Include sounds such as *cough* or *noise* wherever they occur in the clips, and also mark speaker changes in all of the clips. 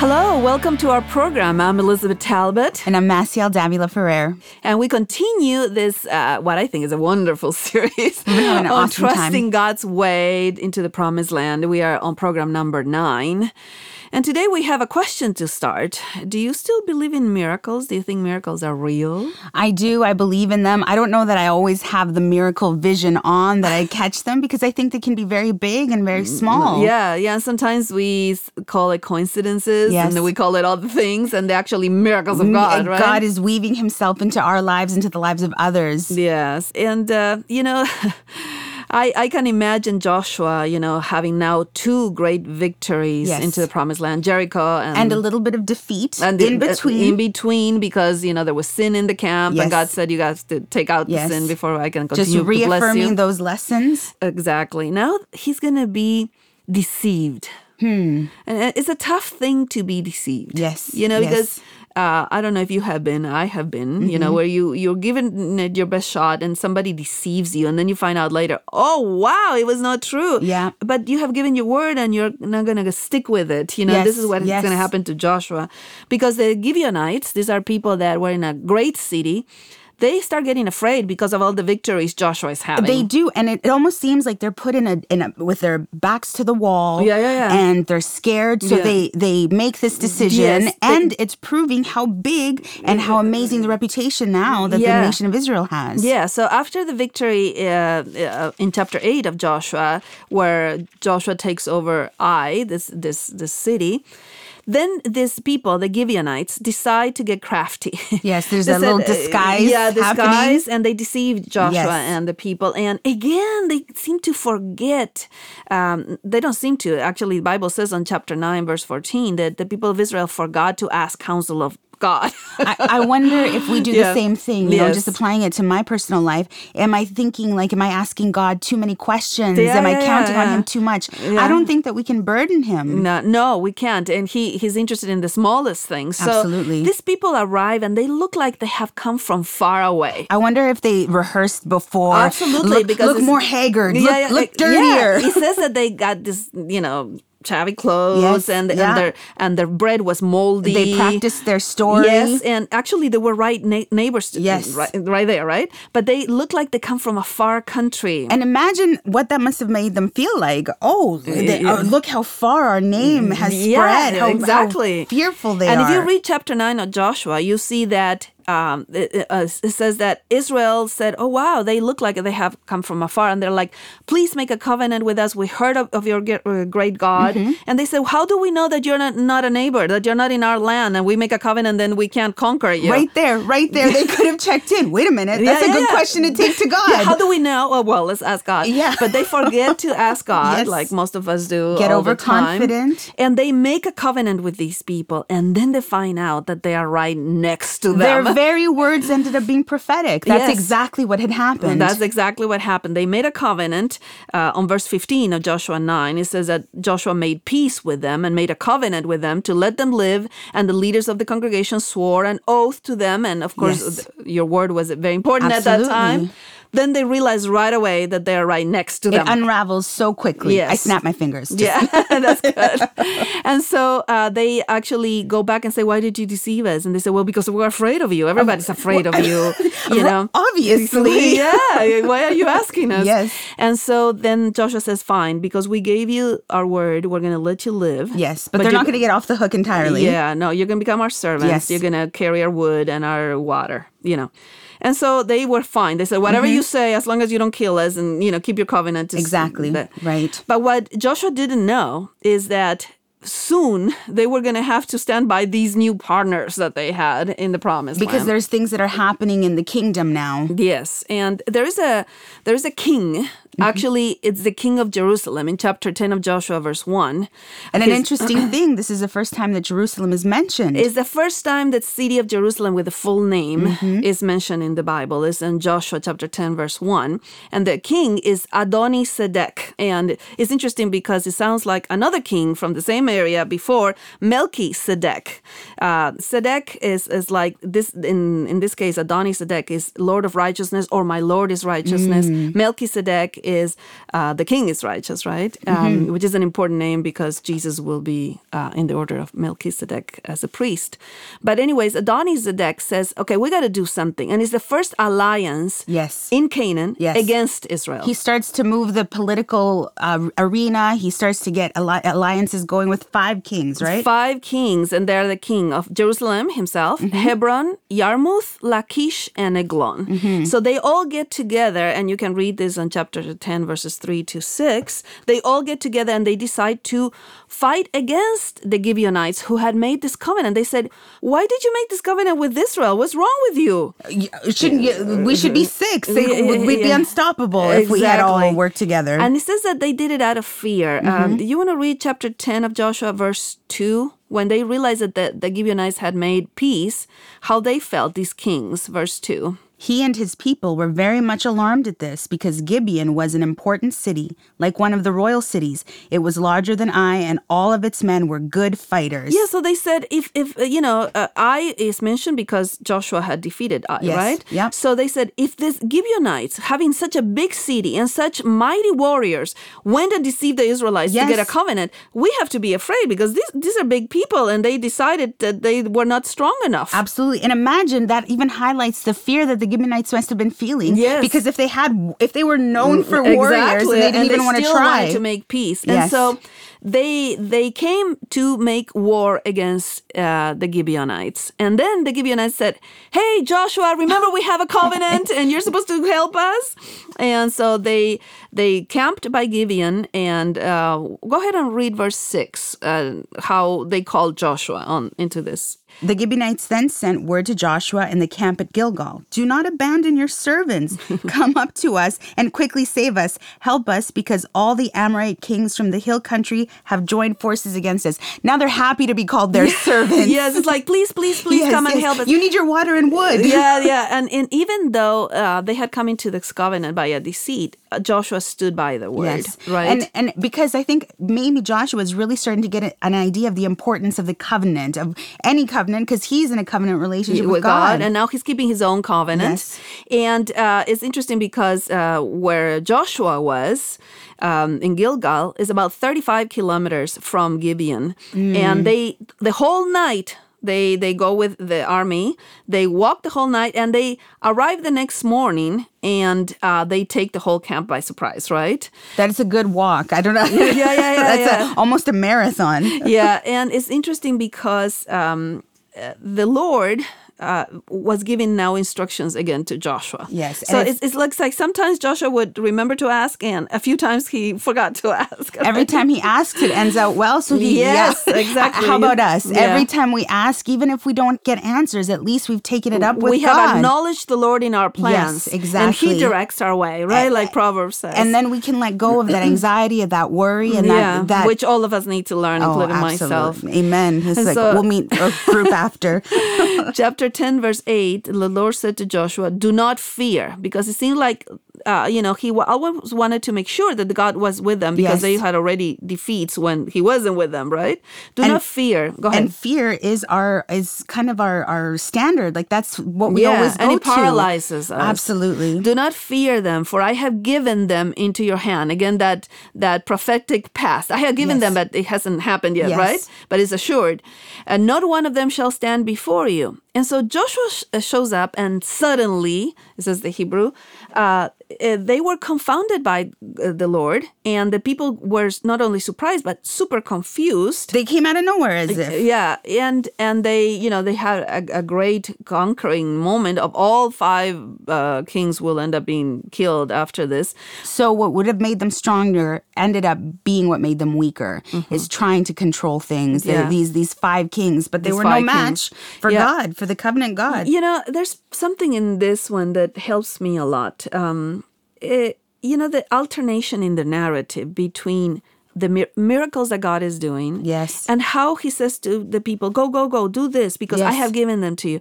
Speaker 1: Hello, welcome to our program. I'm Elizabeth Talbot,
Speaker 2: And I'm Maciel Davila Ferrer.
Speaker 1: and we continue this, uh, what I think is a wonderful *laughs* series on
Speaker 2: awesome time.
Speaker 1: trusting God's way into the promised land. We are on program number nine. And today we have a question to start. Do you still believe in miracles? Do you think miracles are real?
Speaker 2: I do. I believe in them. I don't know that I always have the miracle vision on that I catch them because I think they can be very big and very small.
Speaker 1: Yeah, yeah. Sometimes we call it coincidences,
Speaker 2: Yes.
Speaker 1: and then we call it all the things, and they're actually miracles of
Speaker 2: Mm,
Speaker 1: God, right?
Speaker 2: God is weaving himself into our lives, into the lives of others.
Speaker 1: Yes, and uh, you know, *laughs* I I can imagine Joshua, you know, having now two great victories
Speaker 2: Yes.
Speaker 1: into the Promised Land, Jericho, and
Speaker 2: And a little bit of defeat
Speaker 1: and
Speaker 2: in
Speaker 1: the- uh,
Speaker 2: between.
Speaker 1: in between, because you know there was sin in the camp,
Speaker 2: Yes.
Speaker 1: and God said, "You guys to take out
Speaker 2: Yes.
Speaker 1: the sin before I can
Speaker 2: just
Speaker 1: continue to bless you."
Speaker 2: reaffirming those lessons.
Speaker 1: Exactly. Now he's gonna be deceived. And uh, it's a tough thing to be deceived.
Speaker 2: Yes,
Speaker 1: You know,
Speaker 2: yes.
Speaker 1: because uh, I don't know if you have been, I have been, you
Speaker 2: Mm-hmm.
Speaker 1: know, where you, you're given it your best shot and somebody deceives you and then you find out later, oh, wow, it was not true.
Speaker 2: Yeah.
Speaker 1: But you have given your word and you're not going to stick with it. You know, this is what is
Speaker 2: yes.
Speaker 1: going to happen to Joshua. Because the Gibeonites, these are people that were in a great city, they start getting afraid because of all the victories Joshua is having.
Speaker 2: They do, and it, it almost seems like they're put in a, in a with their backs to the wall.
Speaker 1: Yeah, yeah, yeah.
Speaker 2: And they're scared, so
Speaker 1: Yeah.
Speaker 2: they they make this decision,
Speaker 1: Yes, they-
Speaker 2: and it's proving how big and how amazing the reputation now that
Speaker 1: Yeah.
Speaker 2: the nation of Israel has.
Speaker 1: Yeah, so after the victory uh, uh, in chapter 8 of Joshua, where Joshua takes over Ai, this, this, this city, then these people, the Gibeonites, decide to get crafty. *laughs*
Speaker 2: Yes, there's a little
Speaker 1: said, uh,
Speaker 2: disguise
Speaker 1: Yeah,
Speaker 2: happening.
Speaker 1: disguise, and they deceive Joshua
Speaker 2: Yes.
Speaker 1: and the people. And again, they seem to forget. Um, they don't seem to. Actually, the Bible says on chapter 9, verse 14, that the people of Israel forgot to ask counsel of God. *laughs*
Speaker 2: I, I wonder if we do
Speaker 1: Yeah.
Speaker 2: the same thing, you know, just applying it to my personal life. Am I thinking like, am I asking God too many questions?
Speaker 1: Yeah,
Speaker 2: am I
Speaker 1: yeah,
Speaker 2: counting on. Him too much? I don't think that we can burden Him.
Speaker 1: No, no, we can't. And he he's interested in the smallest things. So
Speaker 2: Absolutely.
Speaker 1: these people arrive and they look like they have come from far away.
Speaker 2: I wonder if they rehearsed before.
Speaker 1: Absolutely,
Speaker 2: look,
Speaker 1: because
Speaker 2: look more haggard.
Speaker 1: Yeah,
Speaker 2: look, look dirtier.
Speaker 1: He says that *laughs* they got this, you know, shabby clothes
Speaker 2: Yes,
Speaker 1: and,
Speaker 2: yeah.
Speaker 1: and their and their bread was moldy.
Speaker 2: They practiced their story.
Speaker 1: Yes, and actually they were right na- neighbors.
Speaker 2: Yes.
Speaker 1: right, right there, right. But they look like they come from a far country.
Speaker 2: And imagine what that must have made them feel like. Oh, they,
Speaker 1: Yeah.
Speaker 2: oh, look how far our name has
Speaker 1: Yeah,
Speaker 2: spread. How, how
Speaker 1: exactly.
Speaker 2: fearful they
Speaker 1: and
Speaker 2: are.
Speaker 1: if you read chapter 9 of Joshua, you see that um, it, uh, it says that Israel said, Oh, wow, they look like they have come from afar. And they're like, Please make a covenant with us. We heard of, of your uh, great God.
Speaker 2: Mm-hmm.
Speaker 1: And they said, How do we know that you're not, not a neighbor, that you're not in our land, and we make a covenant, then we can't conquer you?
Speaker 2: Right there, right there. They could have checked in. Wait a minute. *laughs* That's
Speaker 1: Yeah,
Speaker 2: a good
Speaker 1: yeah.
Speaker 2: question to take to *laughs* God.
Speaker 1: How do we know? Oh, well, let's ask God.
Speaker 2: Yeah.
Speaker 1: But they forget to *laughs* ask God,
Speaker 2: Yes.
Speaker 1: like most of us do.
Speaker 2: Get
Speaker 1: all the time.
Speaker 2: overconfident.
Speaker 1: And they make a covenant with these people, and then they find out that they are right next to them.
Speaker 2: Very words ended up being prophetic. That's
Speaker 1: Yes.
Speaker 2: exactly what had happened.
Speaker 1: That's exactly what happened. They made a covenant uh, on verse 15 of Joshua 9. It says that Joshua made peace with them and made a covenant with them to let them live. And the leaders of the congregation swore an oath to them. And of course,
Speaker 2: Yes.
Speaker 1: your word was very important at that time. Then they realize right away that they're right next to them.
Speaker 2: it unravels so quickly.
Speaker 1: Yes.
Speaker 2: I snap my fingers. Just-
Speaker 1: Yeah, *laughs* *laughs* that's good. and so uh, they actually go back and say, "Why did you deceive us?" And they say, "Well, because we're afraid of you. Everybody's afraid of you. *laughs* You know,
Speaker 2: Obviously.
Speaker 1: yeah. Why are you asking us?"
Speaker 2: Yes.
Speaker 1: And so then Joshua says, "Fine, because we gave you our word, we're going to let you live.
Speaker 2: Yes, but, they're
Speaker 1: you're-
Speaker 2: not going to get off the hook entirely.
Speaker 1: Yeah, no, you're going to become our servants.
Speaker 2: Yes.
Speaker 1: You're going to carry our wood and our water. You know." And so they were fine. They said, whatever you mm-hmm. say, as long as you don't kill us and, you know, keep your covenant.
Speaker 2: Exactly.
Speaker 1: that-
Speaker 2: Right.
Speaker 1: but what Joshua didn't know is that soon they were going to have to stand by these new partners that they had in the promised
Speaker 2: Because
Speaker 1: land.
Speaker 2: there's things that are happening in the kingdom now.
Speaker 1: Yes, and there is a there is a king Actually, it's the king of Jerusalem in chapter 10 of Joshua, verse 1.
Speaker 2: And an interesting *clears throat* thing, this is the first time that Jerusalem is mentioned.
Speaker 1: It's the first time that city of Jerusalem with the full name
Speaker 2: Mm-hmm.
Speaker 1: is mentioned in the Bible. is in Joshua chapter 10 verse 1 and the king is Adoni Sedek and it's interesting because it sounds like another king from the same area before Melchizedek. Uh, Sedek is is like this in in this case Adoni Sedek is Lord of righteousness or my Lord is righteousness.
Speaker 2: Mm.
Speaker 1: Melchizedek is uh, the king is righteous, right?
Speaker 2: Mm-hmm.
Speaker 1: Um, which is an important name because Jesus will be uh, in the order of Melchizedek as a priest. But anyways, Adonizedek says, okay, we got to do something, and it's the first alliance
Speaker 2: Yes.
Speaker 1: in Canaan
Speaker 2: Yes.
Speaker 1: against Israel.
Speaker 2: he starts to move the political uh, arena. He starts to get alli- alliances going with five kings, right?
Speaker 1: Five kings, and they're the king of Jerusalem himself,
Speaker 2: Mm-hmm.
Speaker 1: Hebron, Yarmouth, Lachish, and Eglon.
Speaker 2: Mm-hmm.
Speaker 1: So they all get together, and you can read this on chapter 10, verses 3 to 6. They all get together and they decide to fight against the Gibeonites who had made this covenant. They said, Why did you make this covenant with Israel? What's wrong with you?
Speaker 2: Shouldn't you, we should be six. We'd be unstoppable if we had all
Speaker 1: Exactly.
Speaker 2: worked together.
Speaker 1: And it says that they did it out of fear.
Speaker 2: Mm-hmm.
Speaker 1: Um, do you want to read chapter 10 of Joshua, verse 2? When they realized that the, the Gibeonites had made peace, how they felt, these kings, verse 2.
Speaker 2: He and his people were very much alarmed at this because Gibeon was an important city, like one of the royal cities. It was larger than Ai, and all of its men were good fighters.
Speaker 1: Yeah, so they said if if uh, you know uh, Ai is mentioned because Joshua had defeated Ai,
Speaker 2: Yes,
Speaker 1: right?
Speaker 2: Yeah.
Speaker 1: So they said if this Gibeonites having such a big city and such mighty warriors went and deceived the Israelites to get a covenant, we have to be afraid because these these are big people and they decided that they were not strong enough.
Speaker 2: Absolutely. And imagine that even highlights the fear that the Gibeonites must have been feeling.
Speaker 1: Yes.
Speaker 2: Because if they had, if they were known for warriors and they didn't even want to try.
Speaker 1: to make peace. And
Speaker 2: Yes.
Speaker 1: so they they came to make war against uh, the Gibeonites. And then the Gibeonites said, "Hey Joshua, remember we have a *laughs* covenant and you're supposed to help us." And so they they camped by Gibeon and uh, go ahead and read verse 6 uh, how they called Joshua on into this.
Speaker 2: The Gibeonites then sent word to Joshua in the camp at Gilgal Do not abandon your servants. *laughs* Come up to us and quickly save us. Help us because all the Amorite kings from the hill country have joined forces against us. Now they're happy to be called their *laughs* servants.
Speaker 1: Yes, it's like please please please
Speaker 2: Yes,
Speaker 1: come and
Speaker 2: yes.
Speaker 1: help us.
Speaker 2: You need your water and wood.
Speaker 1: yeah, *laughs* yeah, and, and even though uh, they had come into this covenant by a deceit, uh, Joshua stood by the word,
Speaker 2: Yes.
Speaker 1: right?
Speaker 2: And and because I think maybe Joshua is really starting to get an idea of the importance of the covenant of any covenant because he's in a covenant relationship with,
Speaker 1: with God. and now he's keeping his own covenant.
Speaker 2: Yes.
Speaker 1: And uh, it's interesting because uh, where Joshua was um, in Gilgal is about 35 kilometers from Gibeon,
Speaker 2: Mm.
Speaker 1: and they the whole night. They, they go with the army. They walk the whole night and they arrive the next morning and uh, they take the whole camp by surprise, right?
Speaker 2: that is a good walk. I don't know.
Speaker 1: yeah, yeah, yeah, *laughs*
Speaker 2: That's
Speaker 1: yeah.
Speaker 2: A, almost a marathon.
Speaker 1: yeah, and it's interesting because um, the Lord uh, was giving now instructions again to Joshua.
Speaker 2: Yes,
Speaker 1: So
Speaker 2: and
Speaker 1: it's, it looks like sometimes Joshua would remember to ask, and a few times he *laughs* forgot to ask.
Speaker 2: Every time he asks, it ends out well. So he, *laughs*
Speaker 1: Yes, *laughs* exactly.
Speaker 2: How about us?
Speaker 1: Yeah.
Speaker 2: Every time we ask, even if we don't get answers, at least we've taken it up with the
Speaker 1: we
Speaker 2: God.
Speaker 1: have acknowledged the Lord in our plans. And
Speaker 2: exactly.
Speaker 1: And He directs our way, right? like Proverbs says.
Speaker 2: and then we can let go of that anxiety, of that worry, and
Speaker 1: yeah,
Speaker 2: that, that
Speaker 1: which all of us need to learn,
Speaker 2: Oh,
Speaker 1: including myself.
Speaker 2: absolutely. Amen. It's
Speaker 1: And
Speaker 2: like
Speaker 1: so-
Speaker 2: we'll meet a group after.
Speaker 1: Chapter 10 verse 8 the lord said to joshua do not fear because it seemed like uh, you know he wa- always wanted to make sure that god was with them because
Speaker 2: Yes.
Speaker 1: they had already defeats when he wasn't with them right do not fear go ahead
Speaker 2: And fear is our is kind of our our standard. Like that's what we
Speaker 1: Yeah,
Speaker 2: always go
Speaker 1: and it
Speaker 2: to.
Speaker 1: paralyzes us.
Speaker 2: Absolutely.
Speaker 1: do not fear them for i have given them into your hand again that that prophetic past i have given
Speaker 2: Yes.
Speaker 1: them but it hasn't happened yet
Speaker 2: Yes.
Speaker 1: right but it's assured and not one of them shall stand before you and so joshua sh- uh, shows up and suddenly it says the hebrew uh, uh, they were confounded by uh, the lord and the people were not only surprised but super confused
Speaker 2: They came out of nowhere as if.
Speaker 1: yeah, and and they, you know, they had a, a great conquering moment of all five uh, kings will end up being killed after this.
Speaker 2: So what would have made them stronger ended up being what made them weaker. Is trying to control things.
Speaker 1: Mm-hmm. Yeah.
Speaker 2: These these five kings, but they
Speaker 1: These
Speaker 2: were no match
Speaker 1: kings.
Speaker 2: for
Speaker 1: Yeah.
Speaker 2: God, for the covenant God.
Speaker 1: You know, there's something in this one that helps me a lot. Um, it, you know, the alternation in the narrative between the mir- miracles that God is doing,
Speaker 2: Yes.
Speaker 1: and how He says to the people, "Go, go, go, do this because I have given them to you."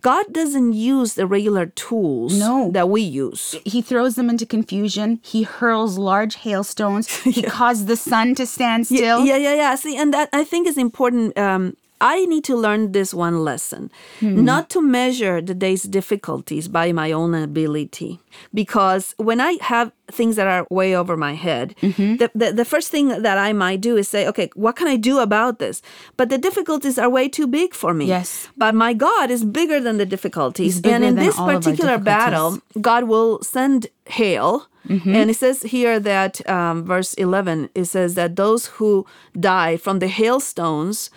Speaker 1: God doesn't use the regular tools
Speaker 2: No.
Speaker 1: that we use.
Speaker 2: He throws them into confusion. He hurls large hailstones. He *laughs* caused the sun to stand still.
Speaker 1: Yeah, yeah, yeah. See, and that I think is important. Um, I need to learn this one lesson hmm. not to measure the day's difficulties by my own ability. Because when I have things that are way over my head, mm-hmm. the, the, the first thing that I might do is say, okay, what can I do about this? But the difficulties are way too big for me.
Speaker 2: Yes.
Speaker 1: But my God is bigger than the difficulties. And in this
Speaker 2: all of our
Speaker 1: particular battle. God will send hail. Mm-hmm. And it says here that um, verse 11, it says that those who die from the hailstones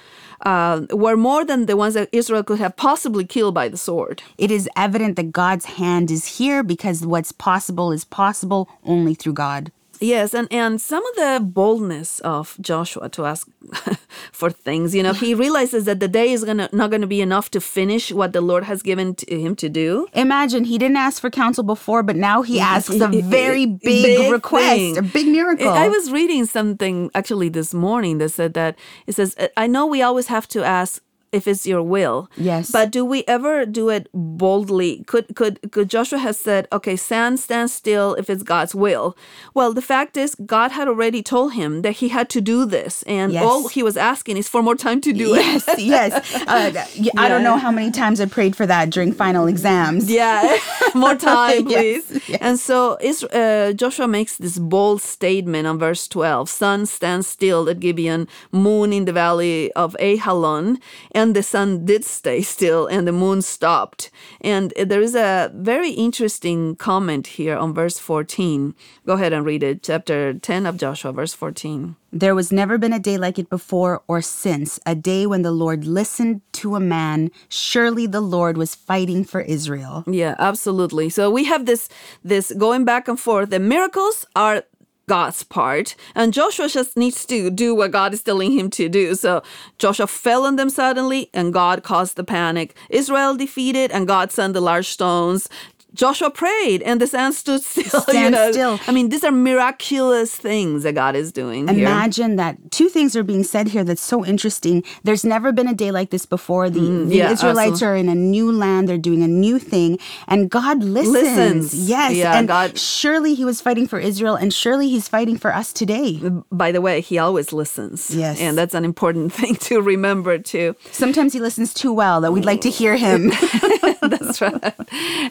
Speaker 1: uh, were more than the ones that Israel could have possibly killed by the sword.
Speaker 2: It is evident that God's hand is here because what's possible is possible only through God.
Speaker 1: Yes, and, and some of the boldness of Joshua to ask *laughs* for things, you know, he *laughs* realizes that the day is gonna not gonna be enough to finish what the Lord has given to him to do.
Speaker 2: Imagine he didn't ask for counsel before, but now he *laughs* asks a very big,
Speaker 1: Big
Speaker 2: request,
Speaker 1: thing.
Speaker 2: a big miracle.
Speaker 1: I was reading something actually this morning that said that it says, I know we always have to ask if it's your will.
Speaker 2: Yes.
Speaker 1: But do we ever do it boldly? Could could could Joshua has said, okay, stand stand still if it's God's will. Well, the fact is God had already told him that he had to do this. And
Speaker 2: Yes.
Speaker 1: all he was asking is for more time to do
Speaker 2: yes,
Speaker 1: it.
Speaker 2: yes. *laughs* Uh, y- I don't know how many times I prayed for that during final exams.
Speaker 1: Yeah, *laughs* more time, *laughs*
Speaker 2: Yes,
Speaker 1: please. And so Is- uh, Joshua makes this bold statement on verse 12 Sun stands still at Gibeon, moon in the valley of Ahalon. And the sun did stay still, and the moon stopped. And there is a very interesting comment here on verse 14. Go ahead and read it. Chapter 10 of Joshua, verse 14.
Speaker 2: There was never been a day like it before or since, a day when the Lord listened to a man. Surely the Lord was fighting for Israel.
Speaker 1: Yeah, absolutely. So we have this this going back and forth. The miracles are God's part, and Joshua just needs to do what God is telling him to do. So Joshua fell on them suddenly, and God caused the panic. Israel defeated, and God sent the large stones. Joshua prayed, and the sand stood *laughs* still. you
Speaker 2: Stand
Speaker 1: know?
Speaker 2: still.
Speaker 1: I mean, these are miraculous things that God is doing here.
Speaker 2: Imagine that two things are being said here that's so interesting. There's never been a day like this before. The, the
Speaker 1: Mm, yeah,
Speaker 2: Israelites are in a new land, they're doing a new thing, and God listens.
Speaker 1: Listens.
Speaker 2: Yes.
Speaker 1: Yeah,
Speaker 2: and
Speaker 1: God-
Speaker 2: surely He was fighting for Israel, and surely He's fighting for us today.
Speaker 1: By the way, He always listens.
Speaker 2: Yes.
Speaker 1: and that's an important *laughs* thing to remember too.
Speaker 2: Sometimes He listens too well that we'd like to hear Him. *laughs*
Speaker 1: That's right.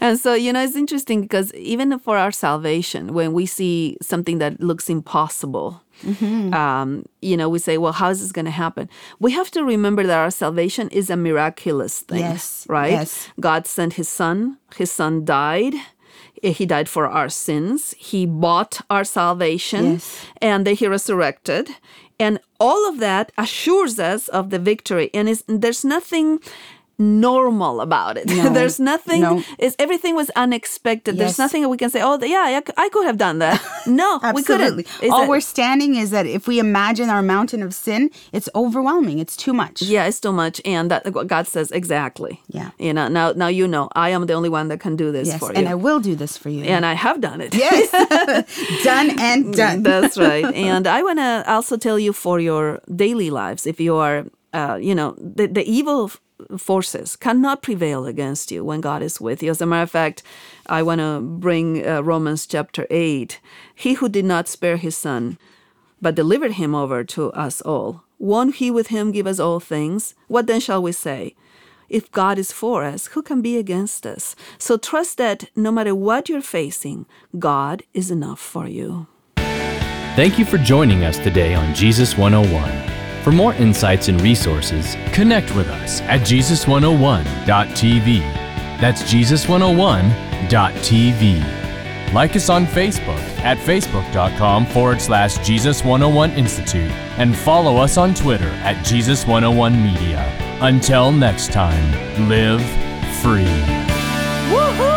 Speaker 1: And so, you know, it's interesting because even for our salvation, when we see something that looks impossible,
Speaker 2: Mm-hmm.
Speaker 1: um, you know, we say, well, how is this going to happen? We have to remember that our salvation is a miraculous thing.
Speaker 2: Yes,
Speaker 1: Right?
Speaker 2: yes.
Speaker 1: God sent his son, his son died. He died for our sins. He bought our salvation
Speaker 2: Yes.
Speaker 1: and then he resurrected. And all of that assures us of the victory. And there's nothing normal about it. *laughs*
Speaker 2: No,
Speaker 1: there's nothing,
Speaker 2: no.
Speaker 1: it's, everything was unexpected. There's nothing that we can say, oh, yeah, I could have done that. *laughs* No, we couldn't. It's
Speaker 2: All
Speaker 1: a-
Speaker 2: we're standing is that if we imagine our mountain of sin, it's overwhelming. It's too much.
Speaker 1: yeah, it's too much. And that what God says exactly.
Speaker 2: Yeah.
Speaker 1: You know, now, now you know, I am the only one that can do this
Speaker 2: Yes,
Speaker 1: for you, and.
Speaker 2: I will do this for you.
Speaker 1: and I have done it.
Speaker 2: yes, *laughs* done and done.
Speaker 1: That's right. And I want to also tell you for your daily lives, if you are, uh, you know, the, the evil forces cannot prevail against you when God is with you. As a matter of fact, I want to bring uh, Romans chapter 8. He who did not spare his son, but delivered him over to us all, won't he with him give us all things? What then shall we say? If God is for us, who can be against us? So trust that no matter what you're facing, God is enough for you.
Speaker 3: Thank you for joining us today on Jesus 101. For more insights and resources, connect with us at Jesus101.tv. That's Jesus101.tv. Like us on Facebook at facebook.com forward slash Jesus101 Institute and follow us on Twitter at Jesus101 Media. Until next time, live free.
Speaker 1: Woohoo!